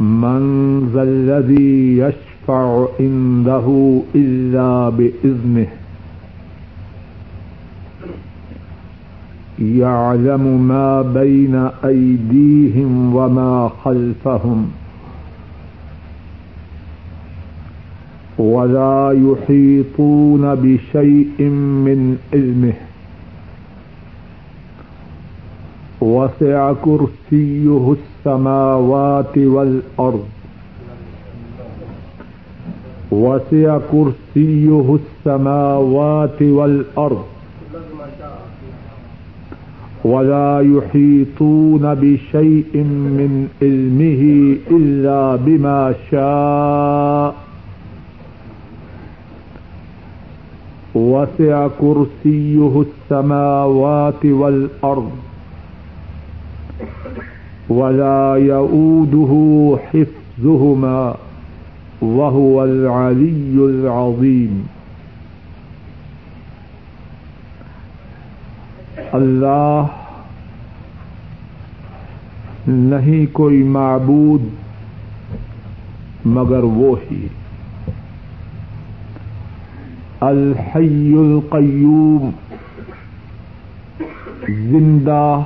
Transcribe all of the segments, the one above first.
من ذا الذي يشفع عنده إلا بإذنه يعلم ما بين أيديهم وما خلفهم ولا يحيطون بشيء من علمه وسع كرسيه السماوات والأرض. وسع كرسيه السماوات والأرض. ولا يحيطون بشيء من علمه إلا بما شاء. وسع كرسيه السماوات والأرض. ولا يؤوده حفظهما وهو العلي العظيم. اللہ نہیں کوئی معبود مگر وہ ہی۔ الحی القیوم، زندہ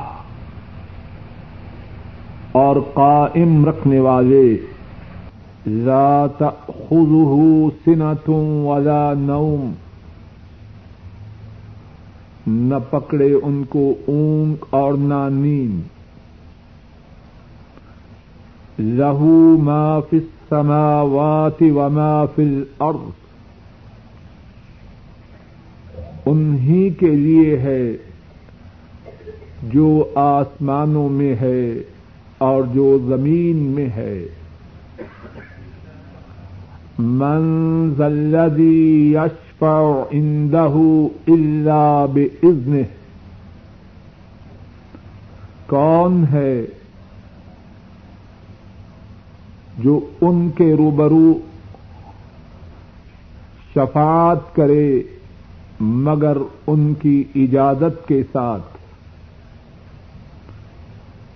اور قائم رکھنے والے۔ ذات خذه سنة ولا نوم۔ نہ پکڑے ان کو اونگ اور نہ نیند لہو ما فی السماوات وما فی الارض۔ انہی کے لیے ہے جو آسمانوں میں ہے۔ اور جو زمین میں ہے۔ من ذا الذي يشفع عنده الا باذنه کون ہے جو ان کے روبرو شفاعت کرے مگر ان کی اجازت کے ساتھ؟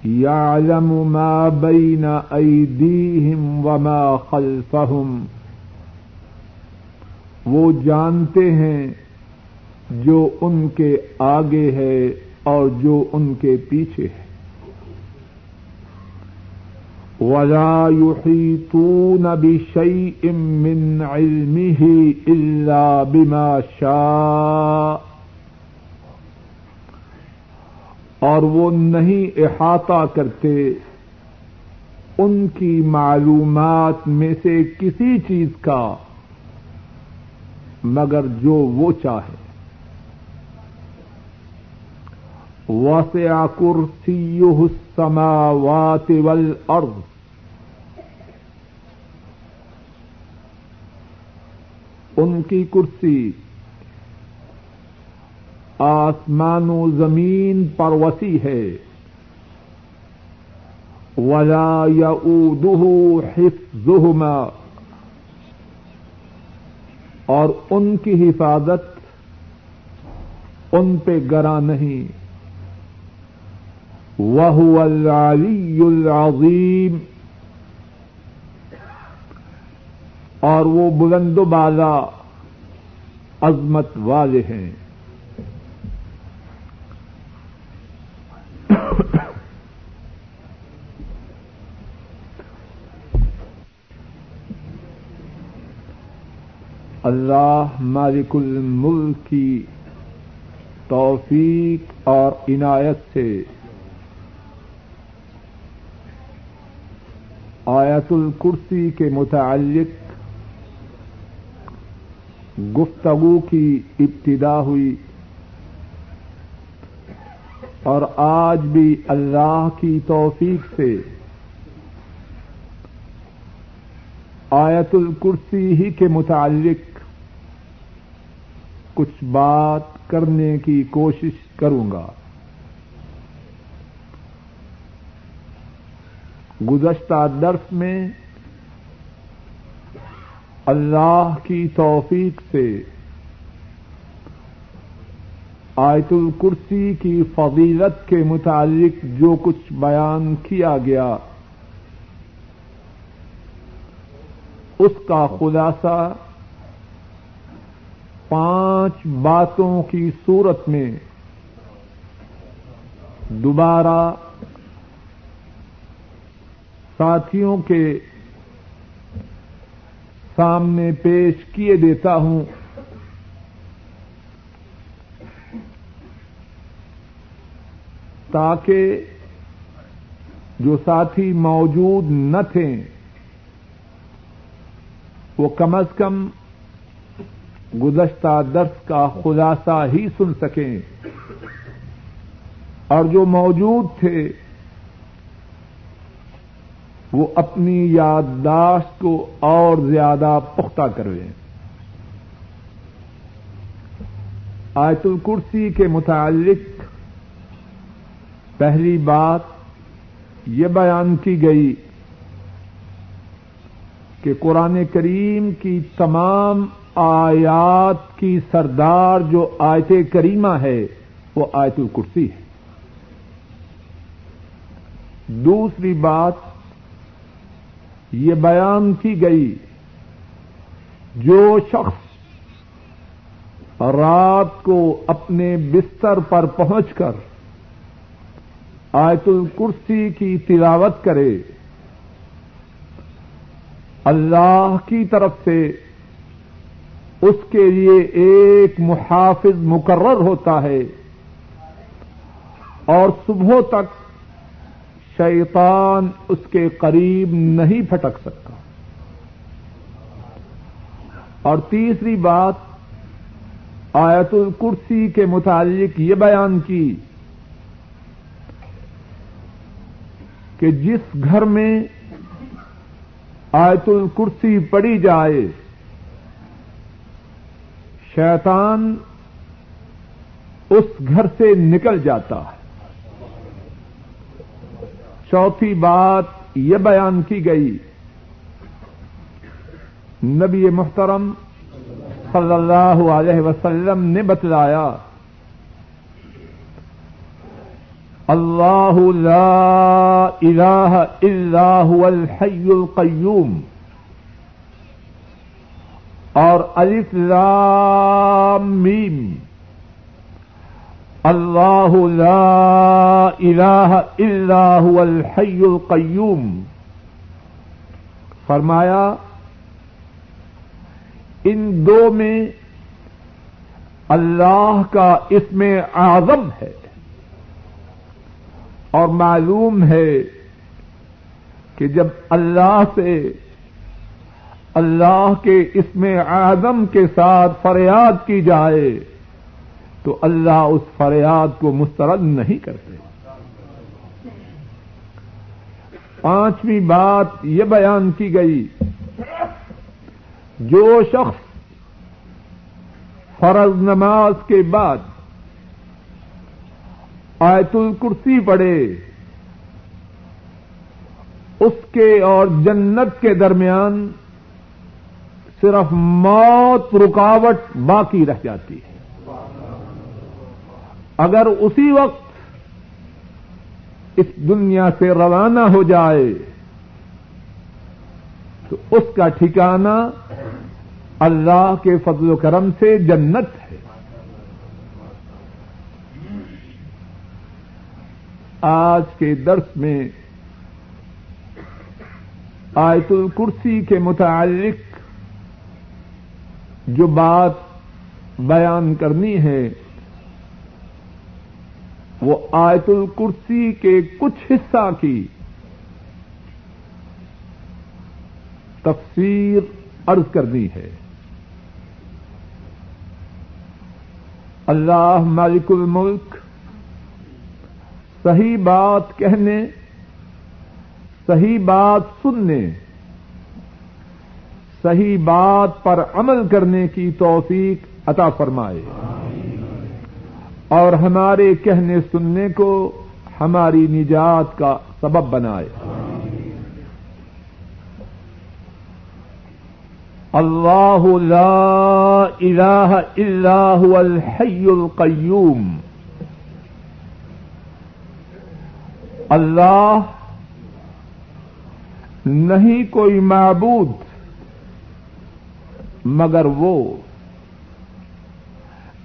يعلم ما بين أيديهم وما خلفهم۔ وہ جانتے ہیں جو ان کے آگے ہے اور جو ان کے پیچھے ہے۔ ولا يحيطون بشيء من علمه إلا بما شاء۔ اور وہ نہیں احاطہ کرتے ان کی معلومات میں سے کسی چیز کا، مگر جو وہ چاہے۔ وسع كرسيه السماوات والأرض۔ ان کی کرسی آسمان و زمین پر وسیع ہے۔ ولا يؤوده حفظهما۔ اور ان کی حفاظت ان پہ گرا نہیں۔ وہ العلی العظیم اور وہ بلند و بالا عظمت والے ہیں۔ اللہ مالک الملک کی توفیق اور عنایت سے۔ آیت الکرسی کے متعلق گفتگو کی ابتدا ہوئی۔ اور آج بھی اللہ کی توفیق سے۔ آیت الکرسی ہی کے متعلق کچھ بات کرنے کی کوشش کروں گا۔ گزشتہ درس میں اللہ کی توفیق سے آیت الکرسی کی فضیلت کے متعلق جو کچھ بیان کیا گیا، اس کا خلاصہ پانچ باتوں کی صورت میں دوبارہ ساتھیوں کے سامنے پیش کیے دیتا ہوں۔ تاکہ جو ساتھی موجود نہ تھے، وہ کم از کم گزشتہ درس کا خلاصہ ہی سن سکیں۔ اور جو موجود تھے، وہ اپنی یادداشت کو اور زیادہ پختہ کرویں۔ آیت الکرسی کے متعلق پہلی بات یہ بیان کی گئی کہ قرآن کریم کی تمام آیات کی سردار جو آیت کریمہ ہے، وہ آیت الکرسی ہے۔ دوسری بات، یہ بیان کی گئی، جو شخص رات کو اپنے بستر پر پہنچ کر آیت الکرسی کی تلاوت کرے، اللہ کی طرف سے اس کے لیے ایک محافظ مقرر ہوتا ہے اور صبح تک شیطان اس کے قریب نہیں پھٹک سکتا۔ اور تیسری بات، آیت الکرسی کے متعلق یہ بیان کی کہ جس گھر میں آیت الکرسی پڑی جائے شیطان اس گھر سے نکل جاتا ہے۔ چوتھی بات یہ بیان کی گئی۔ نبی محترم صلی اللہ علیہ وسلم نے بتلایا، اللہ لا الہ الا هو الحی القیوم۔ اور الف لام میم۔ اللہ لا الہ الا هو الحی القیوم۔ فرمایا، ان دو میں اللہ کا اسم اعظم ہے اور معلوم ہے کہ جب اللہ سے اللہ کے اسم اعظم کے ساتھ فریاد کی جائے تو اللہ اس فریاد کو مسترد نہیں کرتے۔ پانچویں بات یہ بیان کی گئی، جو شخص فرض نماز کے بعد آیت الکرسی پڑے اس کے اور جنت کے درمیان صرف موت رکاوٹ باقی رہ جاتی ہے۔ اگر اسی وقت اس دنیا سے روانہ ہو جائے، تو اس کا ٹھکانہ اللہ کے فضل و کرم سے جنت ہے۔ آج کے درس میں آیت الکرسی کے متعلق جو بات بیان کرنی ہے، وہ آیت الکرسی کے کچھ حصہ کی۔ تفسیر عرض کرنی ہے۔ اللہ مالک الملک، صحیح بات کہنے، صحیح بات سننے۔ صحیح بات پر عمل کرنے کی توفیق عطا فرمائے۔ اور ہمارے کہنے سننے کو ہماری نجات کا سبب بنائے۔ اللہ لا الہ الا هو الحی القیوم۔ اللہ نہیں کوئی معبود۔ مگر وہ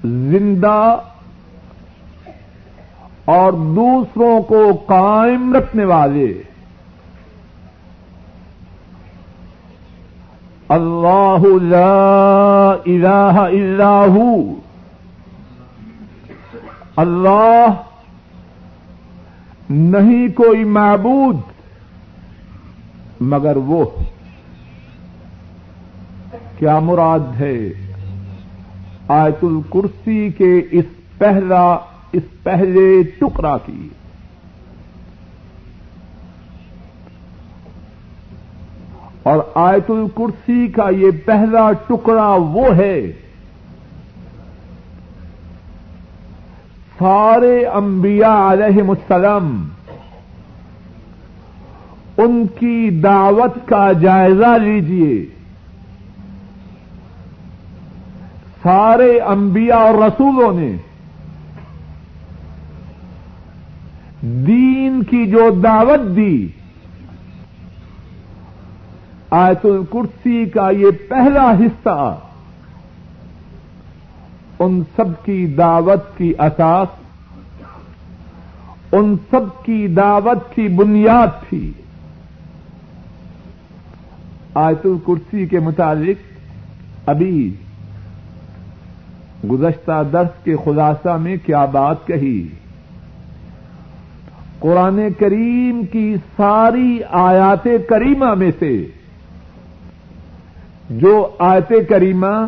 زندہ اور دوسروں کو قائم رکھنے والے اللہ لا الہ الا ہو۔ اللہ نہیں کوئی معبود مگر وہ۔ کیا مراد ہے؟ آیت الکرسی کے اس پہلا، اس پہلے ٹکڑا کی۔ اور آیت الکرسی کا یہ پہلا ٹکڑا وہ ہے۔ سارے انبیاء علیہ السلام ان کی دعوت کا جائزہ لیجیے سارے انبیاء اور رسولوں نے دین کی جو دعوت دی، آیت الکرسی کا یہ پہلا حصہ ان سب کی دعوت کی اساس، ان سب کی دعوت کی بنیاد تھی۔ آیت الکرسی کے متعلق ابھی گزشتہ درس کے خلاصہ میں کیا بات کہی؟ قرآن کریم کی ساری آیات کریمہ میں سے جو آیت کریمہ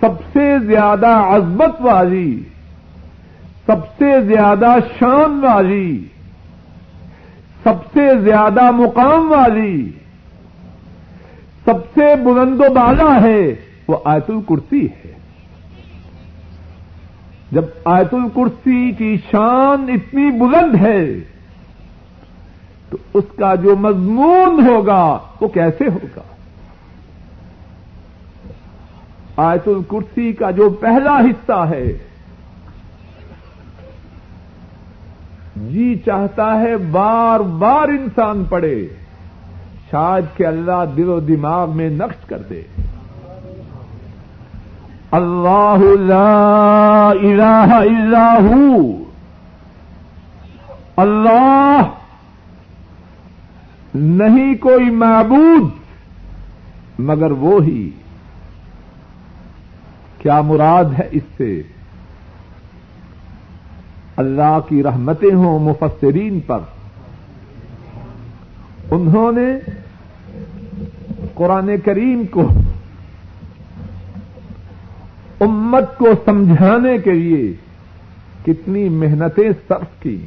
سب سے زیادہ عزمت والی، سب سے زیادہ شان والی، سب سے زیادہ مقام والی، سب سے بلند و بالا ہے، وہ آیت الکرسی ہے۔ جب آیت الکرسی کی شان اتنی بلند ہے، تو اس کا جو مضمون ہوگا، وہ کیسے ہوگا؟ آیت الکرسی کا جو پہلا حصہ ہے جی چاہتا ہے بار بار انسان پڑے شاید کہ اللہ دل و دماغ میں نقش کر دے۔ اللہ لا الہ الا ہو اللہ نہیں کوئی معبود مگر وہی کیا مراد ہے اس سے اللہ کی رحمتیں ہوں مفسرین پر انہوں نے قرآن کریم کو امت کو سمجھانے کے لیے کتنی محنتیں صرف کی۔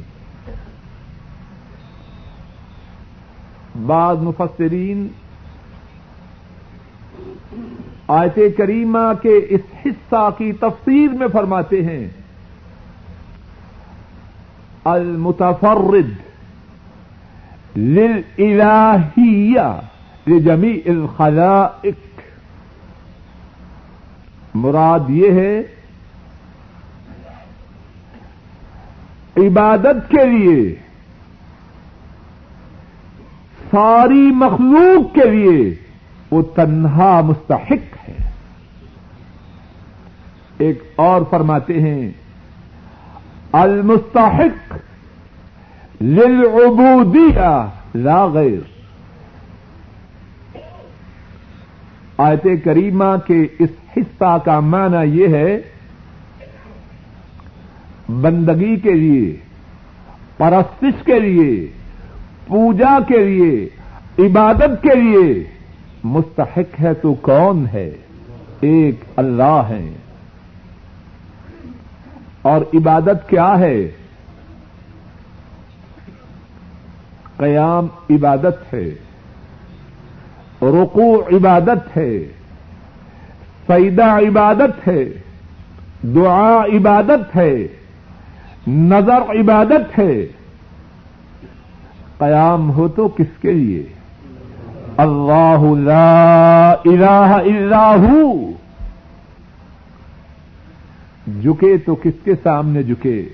بعض مفسرین آیت کریمہ کے اس حصہ کی تفسیر میں فرماتے ہیں، المتفرد للالہیہ لجمیع الخلائق۔ مراد یہ ہے عبادت کے لیے، ساری مخلوق کے لیے وہ تنہا مستحق ہے۔ ایک اور فرماتے ہیں، المستحق للعبودیہ لا غیر۔ آیت کریمہ کے اس حصہ کا معنی یہ ہے بندگی کے لیے، پرستش کے لیے، پوجا کے لیے، عبادت کے لیے۔ مستحق ہے تو کون ہے؟ ایک اللہ ہے اور عبادت کیا ہے؟ قیام عبادت ہے۔ رکوع عبادت ہے۔ سیدہ عبادت ہے، دعا عبادت ہے، نظر عبادت ہے۔ قیام ہو تو کس کے لیے؟ اللہ لا الہ الا ہو۔ جھکے تو کس کے سامنے جھکے؟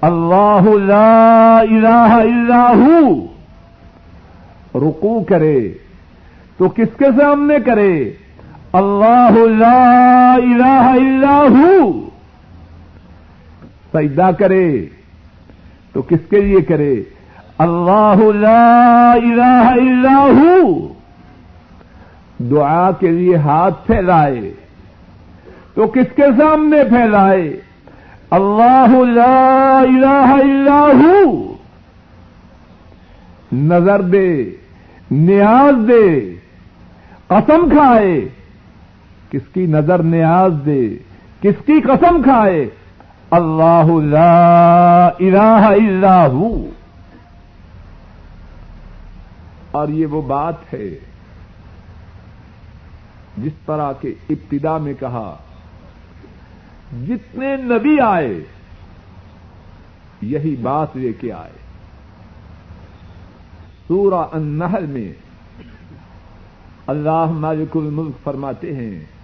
اللہ لا الہ الا ہو۔ رکو کرے تو کس کے سامنے کرے؟ اللہ لا الہ الا ہو۔ سجدہ کرے تو کس کے لیے کرے؟ اللہ لا الہ الا ہو۔ دعا کے لیے ہاتھ پھیلائے تو کس کے سامنے پھیلائے؟ اللہ لا الہ الا ہو۔ نظر دے، نیاز دے، قسم کھائے کس کی نظر نیاز دے، کس کی قسم کھائے؟ اللہ لا الہ الا ہو۔ اور یہ وہ بات ہے جس طرح کے ابتدا میں کہا، جتنے نبی آئے، یہی بات لے کے آئے۔ سورہ النحل میں اللہ مالک الملک فرماتے ہیں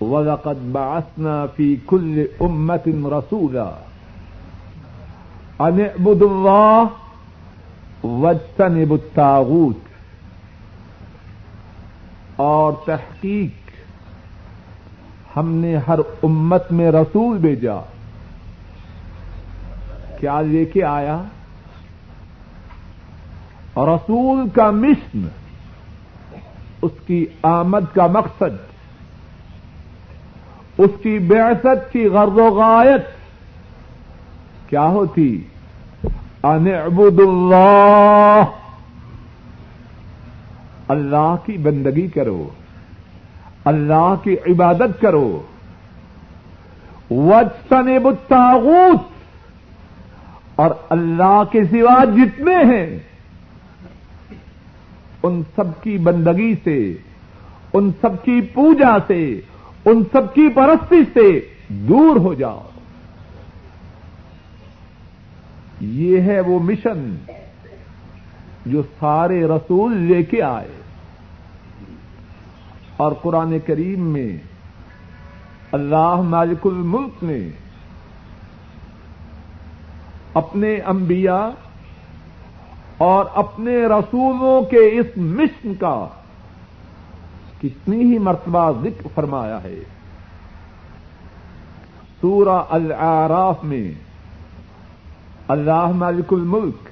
وَلَقَدْ بَعَثْنَا فِي كُلِّ أُمَّةٍ رَسُولًا. أَنِ اعْبُدُوا اللَّهَ وَاجْتَنِبُوا الطَّاغُوتَ. اور تحقیق، ہم نے ہر امت میں رسول بھیجا۔ کیا لے کے آیا؟ رسول کا مشن، اس کی آمد کا مقصد۔ اس کی بیست کی غرض و غایت کیا ہوتی؟ ان عبد اللہ۔ اللہ کی بندگی کرو۔ اللہ کی عبادت کرو۔ وجسن الطاغوت۔ اور اللہ کے سوا جتنے ہیں، ان سب کی بندگی سے، ان سب کی پوجا سے ان سب کی پرستی سے دور ہو جاؤ۔ یہ ہے وہ مشن جو سارے رسول لے کے آئے۔ اور قرآن کریم میں اللہ مالک الملک نے اپنے انبیاء اور اپنے رسولوں کے اس مشن کا کتنی ہی مرتبہ ذکر فرمایا ہے۔ سورہ العراف میں اللہ مالک الملک،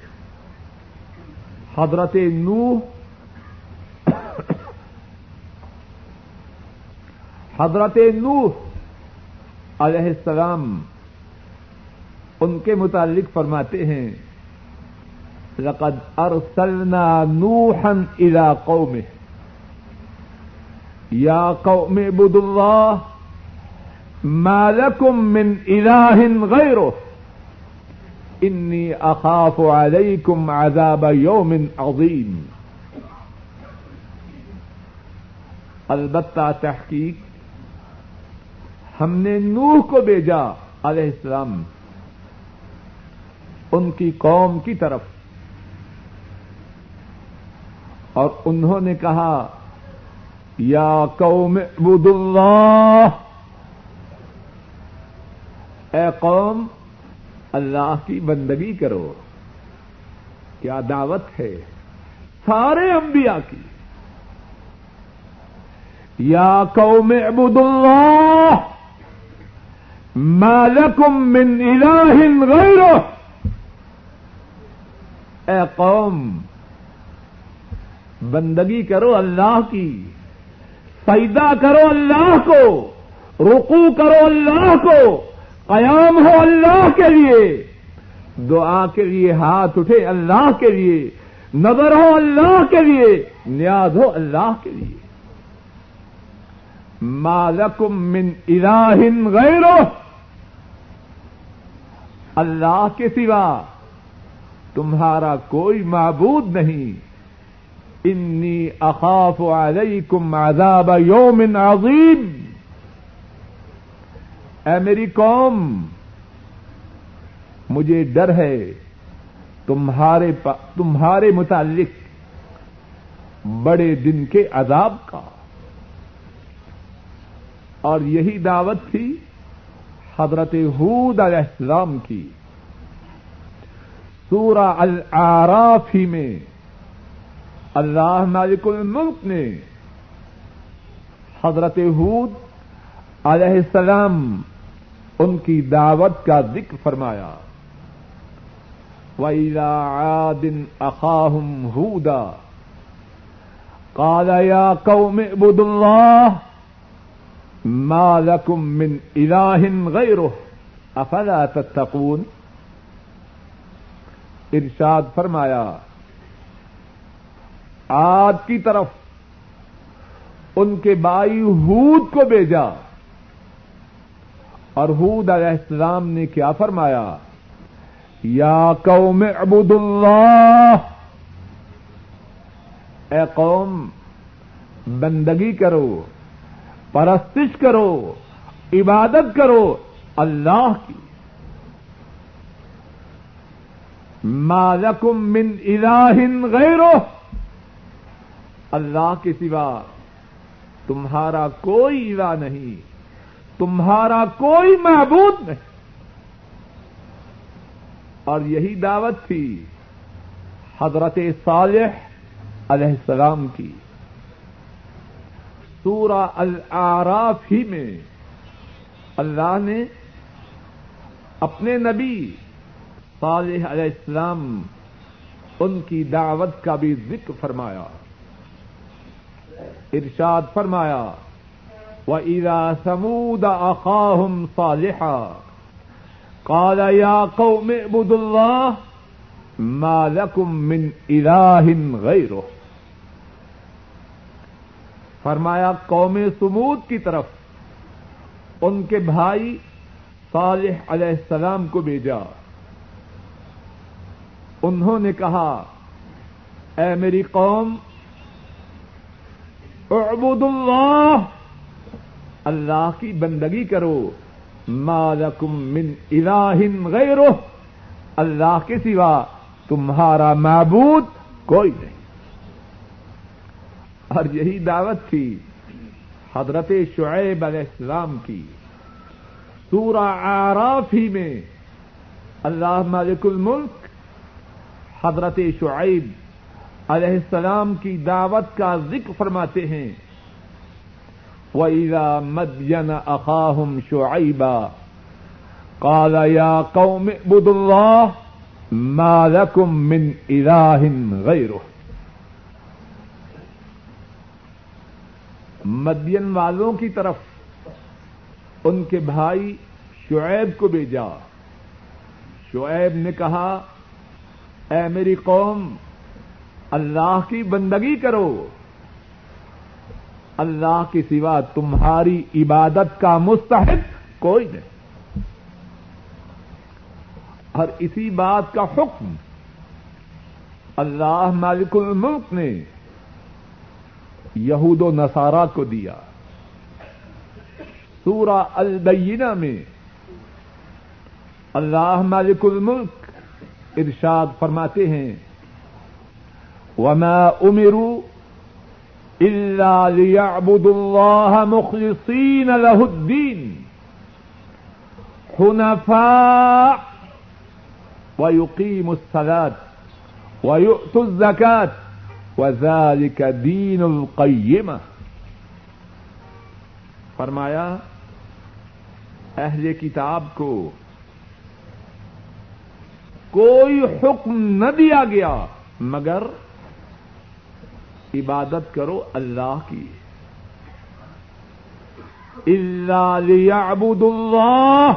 حضرت نوح حضرت نوح علیہ السلام ان کے متعلق فرماتے ہیں، لقد ارسلنا نوحا الى قومه۔ یا قوم اعبدوا الله ما من اله غيره انی اخاف علیکم عذاب یوم عظیم البتہ تحقیق ہم نے نوح کو بھیجا علیہ السلام ان کی قوم کی طرف اور انہوں نے کہا یا قوم عبد اللہ اے قوم، اللہ کی بندگی کرو۔ کیا دعوت ہے؟ سارے انبیاء کی۔ یا قوم عبد اللہ لکم من الہ غیرہ اے قوم، بندگی کرو اللہ کی۔ سجدہ کرو اللہ کو رکو کرو اللہ کو، قیام ہو اللہ کے لیے۔ دعا کے لیے ہاتھ اٹھے اللہ کے لیے، نظر ہو اللہ کے لیے، نیاز ہو اللہ کے لیے۔ مالکم من الہ غیرہ، اللہ کے سوا تمہارا کوئی معبود نہیں۔ انی اخاف علیکم عذاب یوم عظیم اے میری قوم، مجھے ڈر ہے تمہارے تمہارے متعلق بڑے دن کے عذاب کا۔ اور یہی دعوت تھی حضرت حود علیہ السلام کی۔ سورہ العراف ہی میں اللہ مالک الملک نے حضرت حود علیہ السلام ان کی دعوت کا ذکر فرمایا۔ وَإِلَىٰ عَادٍ أَخَاهُمْ هُودًا قَالَ يَا قَوْمِ اعْبُدُوا اللَّهَ مَا لَكُم مِّنْ إِلَٰهٍ غَيْرُهُ أَفَلَا تَتَّقُونَ؟ ارشاد فرمایا۔ آج کی طرف ان کے بائی ہود کو بھیجا اور ہود علیہ السلام نے کیا فرمایا؟ یا قوم عبد اللہ۔ اے قوم، بندگی کرو، پرستش کرو، عبادت کرو اللہ کی۔ مالکم من الہ غیرو اللہ کے سوا تمہارا کوئی الہ نہیں، تمہارا کوئی معبود نہیں۔ اور یہی دعوت تھی حضرت صالح علیہ السلام کی۔ سورہ العراف ہی میں اللہ نے اپنے نبی صالح علیہ السلام ان کی دعوت کا بھی ذکر فرمایا۔ ارشاد فرمایا، وَإِذَا سَمُودَ أَخَاهُمْ صَالِحًا، قال يا قوم اعبدوا الله، ما لكم من اله غيره. فرمایا، قوم سمود کی طرف، ان کے بھائی صالح علیہ السلام کو بھیجا۔ انہوں نے کہا، اے میری قوم اعبد اللہ۔ اللہ کی بندگی کرو۔ مالکم من الہ غیرہ۔ اللہ کے سوا تمہارا معبود کوئی نہیں۔ اور یہی دعوت تھی حضرت شعیب علیہ السلام کی۔ سورہ آراف ہی میں اللہ مالک الملک حضرت شعیب علیہ السلام کی دعوت کا ذکر فرماتے ہیں۔ وَإِذَا مَدْيَنَ أَخَاهُمْ شُعَيْبًا قَالَ يَا قَوْمِ اعْبُدُوا اللَّهَ مَا لَكُم مِّنْ إِلَٰهٍ غَيْرُهُ۔ مدین والوں کی طرف ان کے بھائی شعیب کو بھیجا۔ شعیب نے کہا، اے میری قوم اللہ کی بندگی کرو۔ اللہ کے سوا تمہاری عبادت کا مستحق کوئی نہیں۔ اور اسی بات کا حکم اللہ مالک الملک نے یہود و نصارہ کو دیا۔ سورہ البینہ میں اللہ مالک الملک ارشاد فرماتے ہیں وما امروا إلا ليعبدوا الله مخلصين له الدين حنفاء ويقيموا الصلاة ويؤتوا الزكاة وذلك دين القيمة فرمایا، اہل کتاب کو کوئی حکم نہ دیا گیا مگر عبادت کرو اللہ کی۔ اللہ اللہ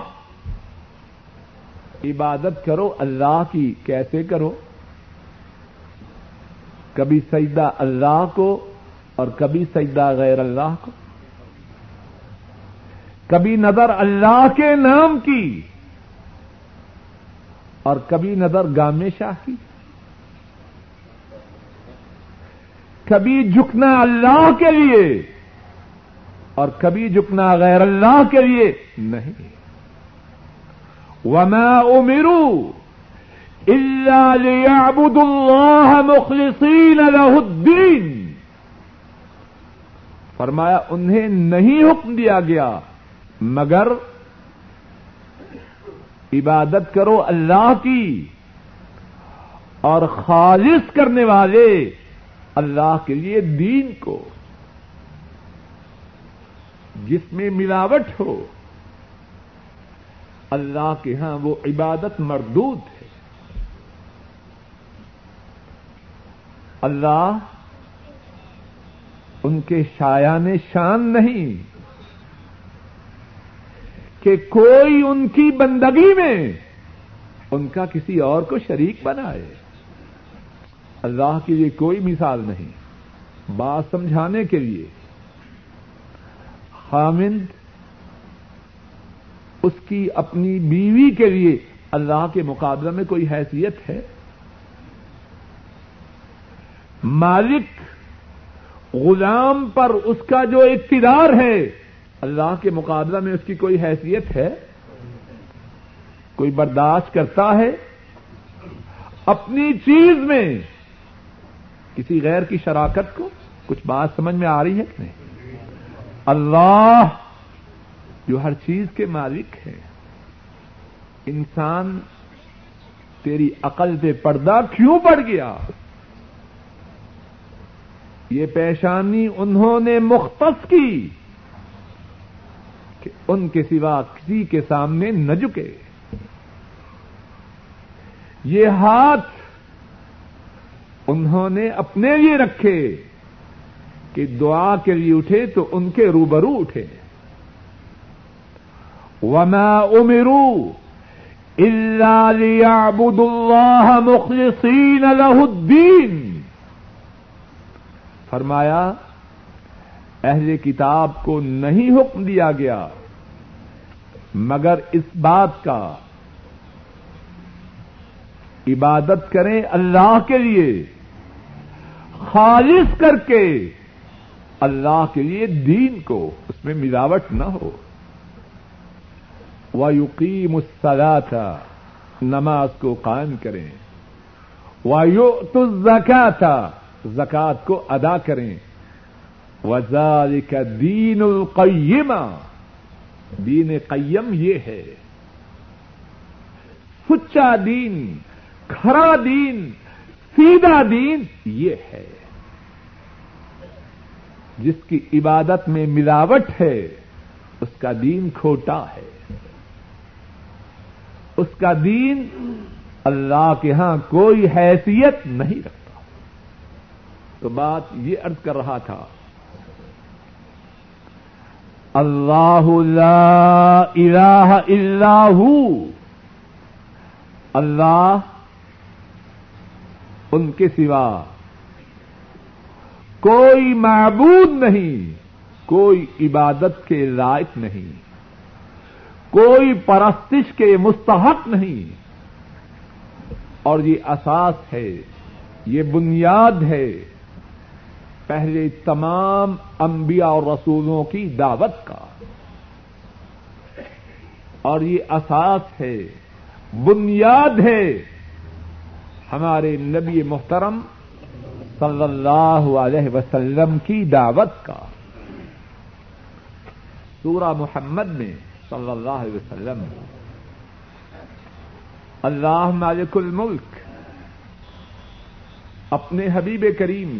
عبادت کرو اللہ کی، کیسے کرو؟ کبھی سجدہ اللہ کو اور کبھی سجدہ غیر اللہ کو۔ کبھی نظر اللہ کے نام کی اور کبھی نظر گام شاہ کی۔ کبھی جھکنا اللہ کے لیے اور کبھی جھکنا غیر اللہ کے لیے نہیں۔ وما امروا الا ليعبدوا الله مخلصين له الدين۔ فرمایا، انہیں نہیں حکم دیا گیا، مگر عبادت کرو اللہ کی اور خالص کرنے والے اللہ کے لیے دین کو۔ جس میں ملاوٹ ہو۔ اللہ کے ہاں وہ عبادت مردود ہے۔ اللہ ان کے شایان شان نہیں۔ کہ کوئی ان کی بندگی میں ان کا کسی اور کو شریک بنائے۔ اللہ کے لیے کوئی مثال نہیں۔ بات سمجھانے کے لیے۔ خامند اس کی اپنی بیوی کے لیے اللہ کے مقابلے میں کوئی حیثیت ہے؟ مالک غلام پر اس کا جو اقتدار ہے، اللہ کے مقابلہ میں اس کی کوئی حیثیت ہے؟ کوئی برداشت کرتا ہے؟ اپنی چیز میں کسی غیر کی شراکت کو کچھ بات سمجھ میں آ رہی ہے کہ نہیں؟ اللہ جو ہر چیز کے مالک ہے۔ انسان تیری عقل پہ پردہ کیوں پڑ گیا؟ یہ پیشانی انہوں نے مختص کی کہ ان کے سوا کسی کے سامنے نہ جھکے۔ یہ ہاتھ انہوں نے اپنے لیے رکھے کہ دعا کے لیے اٹھے تو ان کے روبرو اٹھے۔ وما امروا الا ليعبدوا الله له الدين۔ فرمایا، اہل کتاب کو نہیں حکم دیا گیا، مگر اس بات کا عبادت کریں اللہ کے لیے۔ خالص کر کے اللہ کے لیے دین کو اس میں ملاوٹ نہ ہو۔ وہ یقین تھا نماز کو قائم کریں۔ وہ یو تو تھا زکات کو ادا کریں۔ وزال کا دین القیمہ دین قیم یہ ہے۔ سچا دین کھڑا دین سیدھا دین یہ ہے۔ جس کی عبادت میں ملاوٹ ہے، اس کا دین کھوٹا ہے۔ اس کا دین اللہ کے ہاں کوئی حیثیت نہیں رکھتا۔ تو بات یہ ارد کر رہا تھا، اللہ لا الہ الا ہو۔ اللہ ان کے سوا کوئی معبود نہیں، کوئی عبادت کے لائق نہیں، کوئی پرستش کے مستحق نہیں۔ اور یہ اساس ہے، یہ بنیاد ہے۔ پہلے تمام انبیاء اور رسولوں کی دعوت کا۔ اور یہ اساس ہے، بنیاد ہے۔ ہمارے نبی محترم صلی اللہ علیہ وسلم کی دعوت کا سورہ محمد میں صلی اللہ علیہ وسلم اللہ مالک الملک اپنے حبیب کریم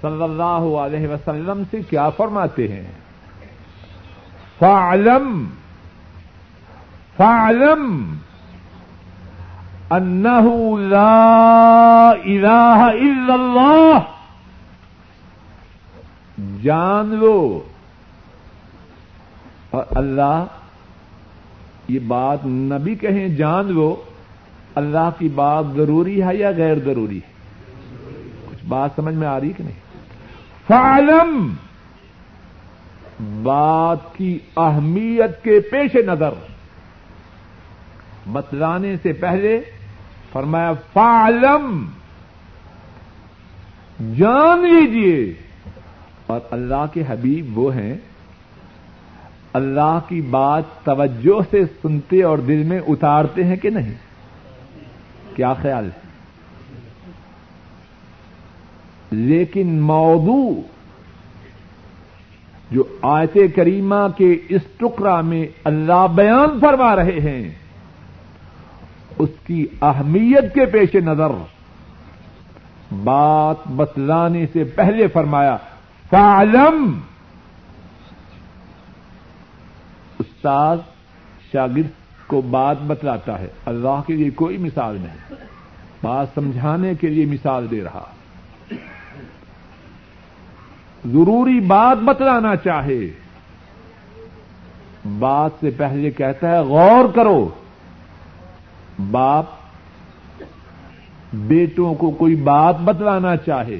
صلی اللہ علیہ وسلم سے کیا فرماتے ہیں؟ فعلم فعلم انه لا الہ الا اللہ جان لو. اور اللہ یہ بات نبی کہیں جان لو، اللہ کی بات ضروری ہے یا غیر ضروری ہے؟ کچھ بات سمجھ میں آ رہی کہ نہیں؟ فعلم، بات کی اہمیت کے پیش نظر، بتلانے سے پہلے فرمایا فعلم جان لیجیے اور اللہ کے حبیب وہ ہیں، اللہ کی بات توجہ سے سنتے اور دل میں اتارتے ہیں کہ نہیں؟ کیا خیال ہے؟ لیکن موضوع جو آیت کریمہ کے اس ٹکڑا میں اللہ بیان فرما رہے ہیں اس کی اہمیت کے پیش نظر۔ بات بتلانے سے پہلے فرمایا فعلم استاد شاگرد کو بات بتلاتا ہے۔ اللہ کے لیے کوئی مثال نہیں۔ بات سمجھانے کے لیے مثال دے رہا۔ ضروری بات بتلانا چاہے۔ بات سے پہلے کہتا ہے، غور کرو۔ باپ بیٹوں کو کوئی بات بتلانا چاہے،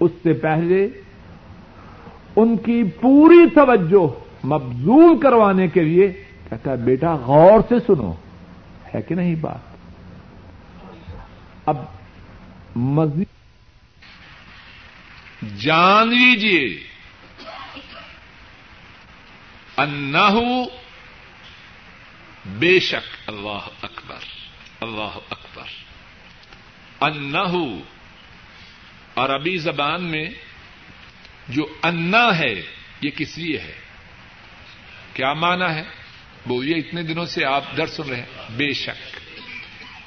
اس سے پہلے ان کی پوری توجہ مبزول کروانے کے لیے کہتا ہے، بیٹا، غور سے سنو، ہے کہ نہیں بات اب مزید جان لیجیے انہو بے شک اللہ اکبر اللہ اکبر۔ انہو، عربی زبان میں جو انا ہے، یہ کس لیے ہے؟ کیا مانا ہے؟ بولیے، اتنے دنوں سے آپ در سن رہے ہیں۔ بے شک۔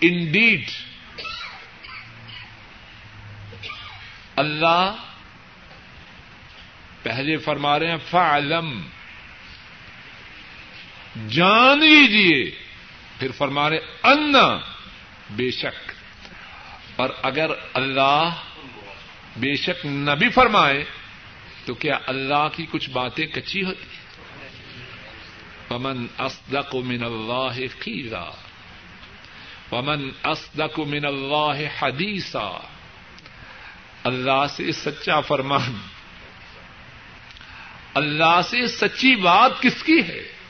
انڈیڈ اللہ پہلے فرما رہے ہیں، فعلم۔ جان لیجیے پھر فرما رہے انا، بے شک۔ اور اگر اللہ بے شک نہ بھی فرمائے، تو کیا اللہ کی کچھ باتیں کچی ہوتی؟ پمن اصدق من اللہ قیلا۔ پمن اصدق من اللہ حدیثا۔ اللہ سے سچا فرمان۔ اللہ سے سچی بات کس کی ہے؟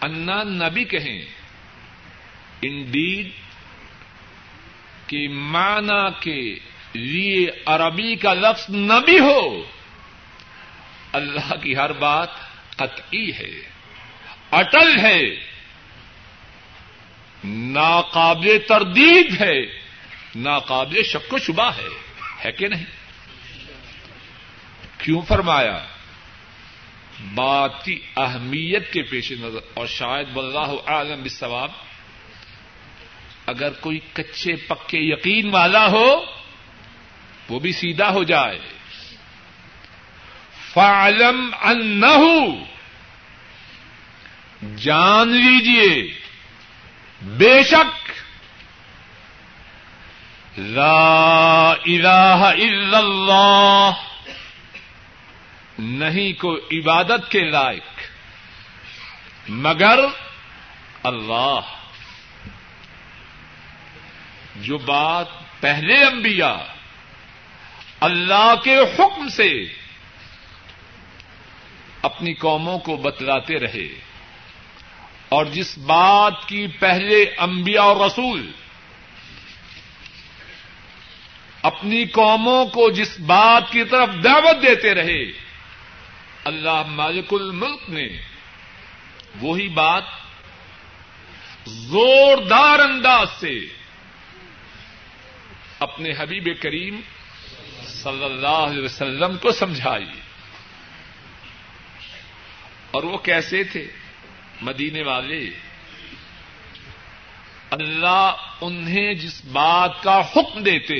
انا نبی کہیں۔ انڈیڈ کی معنی کے لیے عربی کا لفظ نبی ہو، اللہ کی ہر بات قطعی ہے، اٹل ہے، ناقابل تردید ہے، ناقابل شک و شبہ ہے ہے کہ نہیں؟ کیوں فرمایا؟ بات کی اہمیت کے پیش نظر، اور شاید واللہ عالم بالثواب اگر کوئی کچے پکے یقین والا ہو، وہ بھی سیدھا ہو جائے۔ فعلم انہو، جان لیجیے بے شک، لا الہ الا اللہ نہیں کو عبادت کے لائق، مگر اللہ۔ جو بات پہلے انبیاء اللہ کے حکم سے اپنی قوموں کو بتلاتے رہے، اور جس بات کی پہلے انبیاء اور رسول اپنی قوموں کو جس بات کی طرف دعوت دیتے رہے اللہ مالک الملک نے وہی بات زوردار انداز سے اپنے حبیب کریم صلی اللہ علیہ وسلم کو سمجھائی اور وہ کیسے تھے مدینے والے؟ اللہ انہیں جس بات کا حکم دیتے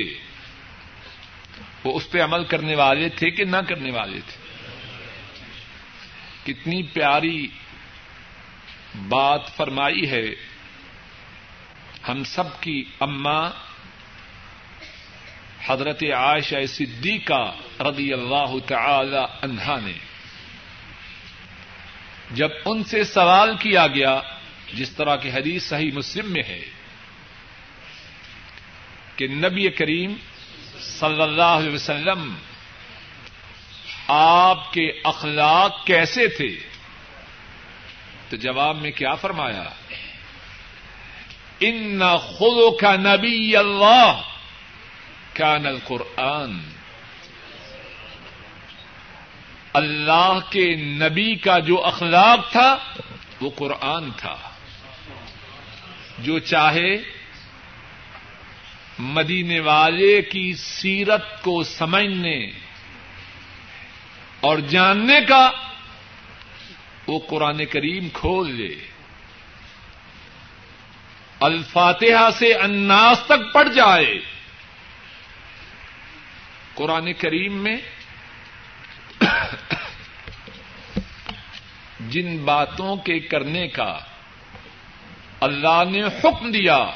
وہ اس پہ عمل کرنے والے تھے کہ نہ کرنے والے تھے؟ کتنی پیاری بات فرمائی ہے۔ ہم سب کی اماں حضرت عائشہ صدیقہ رضی اللہ تعالی عنہا نے جب ان سے سوال کیا گیا، جس طرح کی حدیث صحیح مسلم میں ہے، کہ نبی کریم صلی اللہ علیہ وسلم آپ کے اخلاق کیسے تھے؟ تو جواب میں کیا فرمایا؟ ان خلو کا نبی اللہ کان القرآن. اللہ کے نبی کا جو اخلاق تھا، وہ قرآن تھا۔ جو چاہے، مدینے والے کی سیرت کو سمجھنے اور جاننے کا وہ قرآن کریم کھول لے الفاتحہ سے اناس تک پڑ جائے۔ قرآن کریم میں جن باتوں کے کرنے کا اللہ نے حکم دیا،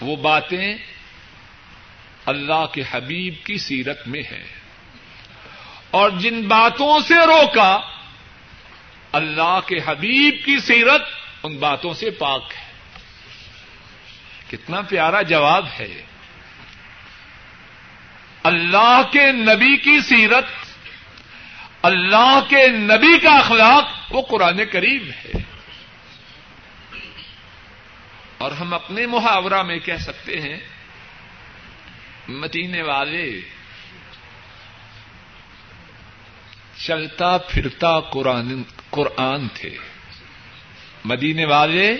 وہ باتیں اللہ کے حبیب کی سیرت میں ہیں۔ اور جن باتوں سے روکا، اللہ کے حبیب کی سیرت ان باتوں سے پاک ہے۔ کتنا پیارا جواب ہے اللہ کے نبی کی سیرت، اللہ کے نبی کا اخلاق وہ قرآن کریم ہے۔ اور ہم اپنے محاورہ میں کہہ سکتے ہیں، مدینے والے چلتا پھرتا قرآن قرآن تھے۔ مدینے والے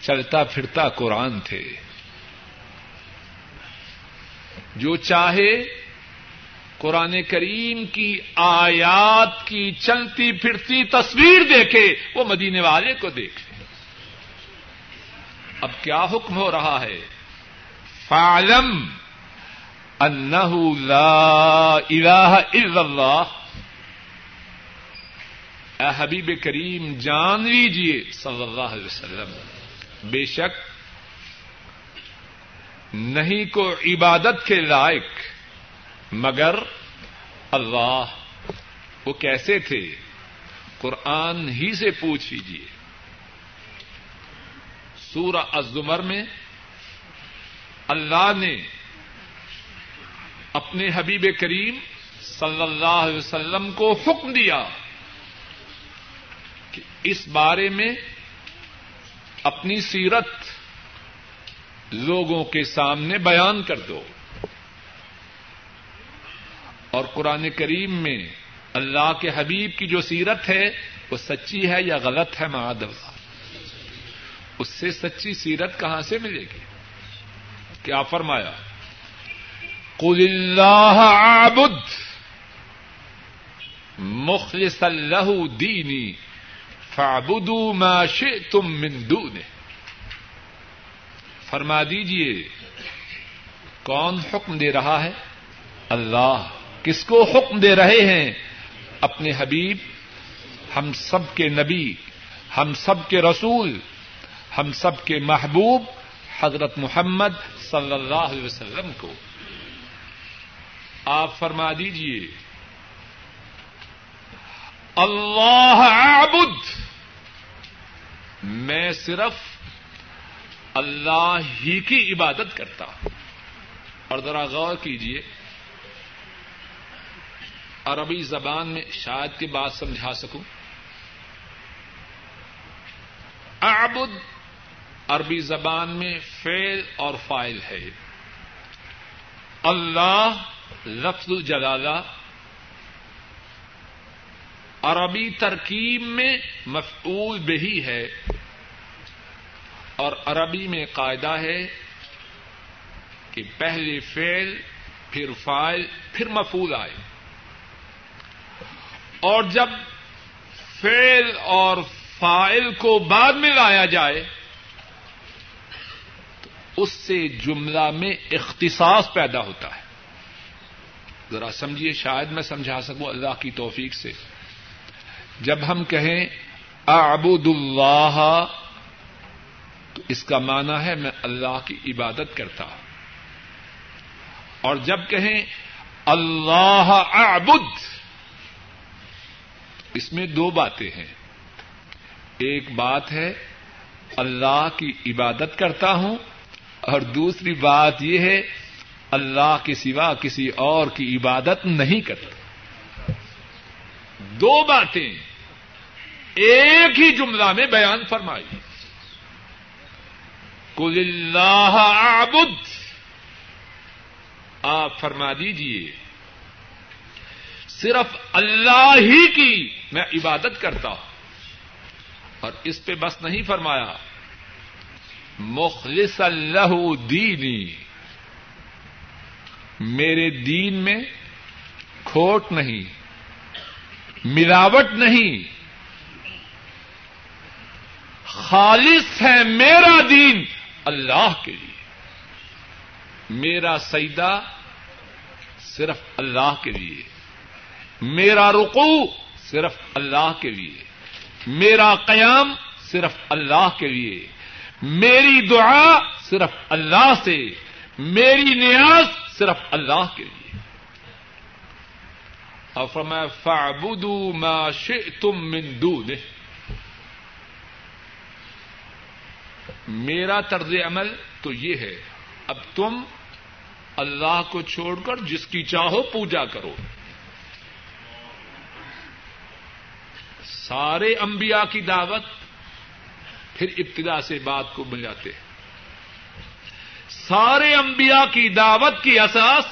چلتا پھرتا قرآن تھے۔ جو چاہے قرآن کریم کی آیات کی چلتی پھرتی تصویر دیکھے، وہ مدینے والے کو دیکھے اب کیا حکم ہو رہا ہے؟ فالم لا الہ الا اللہ اے حبیب کریم، جان لیجیے صلی اللہ علیہ وسلم، بے شک نہیں کو عبادت کے لائق، مگر اللہ وہ کیسے تھے؟ قرآن ہی سے پوچھ لیجیے سورہ الزمر میں اللہ نے اپنے حبیب کریم صلی اللہ علیہ وسلم کو حکم دیا۔ کہ اس بارے میں اپنی سیرت لوگوں کے سامنے بیان کر دو۔ اور قرآن کریم میں اللہ کے حبیب کی جو سیرت ہے، وہ سچی ہے یا غلط ہے معاد اللہ۔ اس سے سچی سیرت کہاں سے ملے گی؟ کیا فرمایا؟ قل اللہ عابد مخلص اللہ دینی فعبدوا ما شئتم من دونه۔ فرما دیجیے کون حکم دے رہا ہے؟ اللہ۔ کس کو حکم دے رہے ہیں؟ اپنے حبیب۔ ہم سب کے نبی، ہم سب کے رسول، ہم سب کے محبوب حضرت محمد صلی اللہ علیہ وسلم کو۔ آپ فرما دیجیے اللہ عابد میں صرف اللہ ہی کی عبادت کرتا ہوں۔ اور ذرا غور کیجیے عربی زبان میں شاید کی بات سمجھا سکوں۔ اعبد عربی زبان میں فیل اور فائل ہے۔ اللہ لفظ الجلالہ عربی ترکیب میں مفعول بہی ہے اور عربی میں قاعدہ ہے کہ پہلے فیل پھر فائل پھر مفول آئے۔ اور جب فیل اور فائل کو بعد میں لایا جائے، تو اس سے جملہ میں اختصاص پیدا ہوتا ہے۔ ذرا سمجھیے، شاید میں سمجھا سکوں اللہ کی توفیق سے۔ جب ہم کہیں اعبد اللہ تو اس کا معنی ہے میں اللہ کی عبادت کرتا ہوں۔ اور جب کہیں اللہ اعبد، اس میں دو باتیں ہیں۔ ایک بات ہے اللہ کی عبادت کرتا ہوں، اور دوسری بات یہ ہے اللہ کے سوا کسی اور کی عبادت نہیں کرتا۔ دو باتیں۔ ایک ہی جملہ میں بیان فرمائی۔ کل اللہ آبد آپ فرما دیجیے صرف اللہ ہی کی میں عبادت کرتا ہوں۔ اور اس پہ بس نہیں فرمایا۔ مخلص اللہ دینی میرے دین میں کھوٹ نہیں۔ ملاوٹ نہیں۔ خالص ہے میرا دین اللہ کے لیے۔ میرا سیدا صرف اللہ کے لیے۔ میرا رقو صرف اللہ کے لیے۔ میرا قیام صرف اللہ کے لیے۔ میری دعا صرف اللہ سے۔ میری نیاز صرف اللہ کے لیے۔ اور فرمایا ما شئتم من دونه۔ میرا طرز عمل تو یہ ہے۔ اب تم اللہ کو چھوڑ کر جس کی چاہو پوجا کرو۔ سارے انبیاء کی دعوت پھر ابتدا سے بات کو ملاتے ہیں سارے انبیاء کی دعوت کی اساس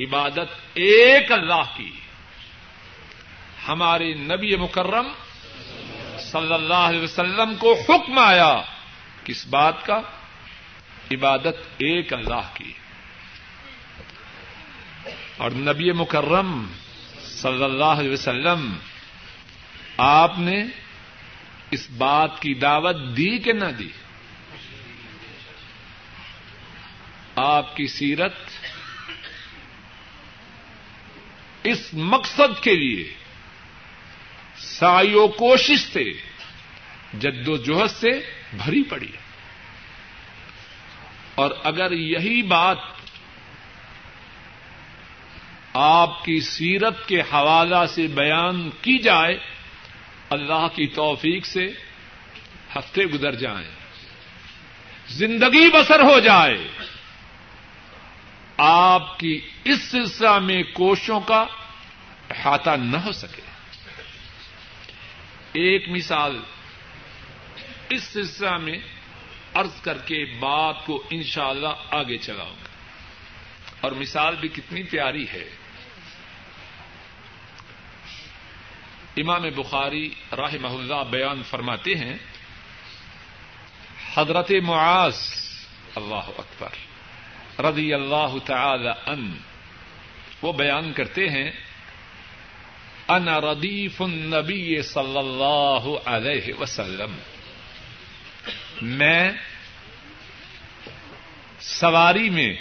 عبادت ایک اللہ کی۔ ہمارے نبی مکرم صلی اللہ علیہ وسلم کو حکم آیا کس بات کا؟ عبادت ایک اللہ کی۔ اور نبی مکرم صلی اللہ علیہ وسلم، آپ نے اس بات کی دعوت دی کہ نہ دی؟ آپ کی سیرت اس مقصد کے لیے سائی و کوشش سے جد و جہد سے بھری پڑی اور اگر یہی بات آپ کی سیرت کے حوالہ سے بیان کی جائے، اللہ کی توفیق سے ہفتے گزر جائیں، زندگی بسر ہو جائے، آپ کی اس سلسلہ میں کوشوں کا احاطہ نہ ہو سکے۔ ایک مثال اس سلسلہ میں ارض کر کے بات کو انشاءاللہ اللہ آگے چلاؤں گا۔ اور مثال بھی کتنی پیاری ہے۔ امام بخاری راہ اللہ بیان فرماتے ہیں، حضرت معاذ اللہ اکبر رضی اللہ تعالی ان وہ بیان کرتے ہیں ان ردیف النبی صلی اللہ علیہ وسلم۔ میں سواری میں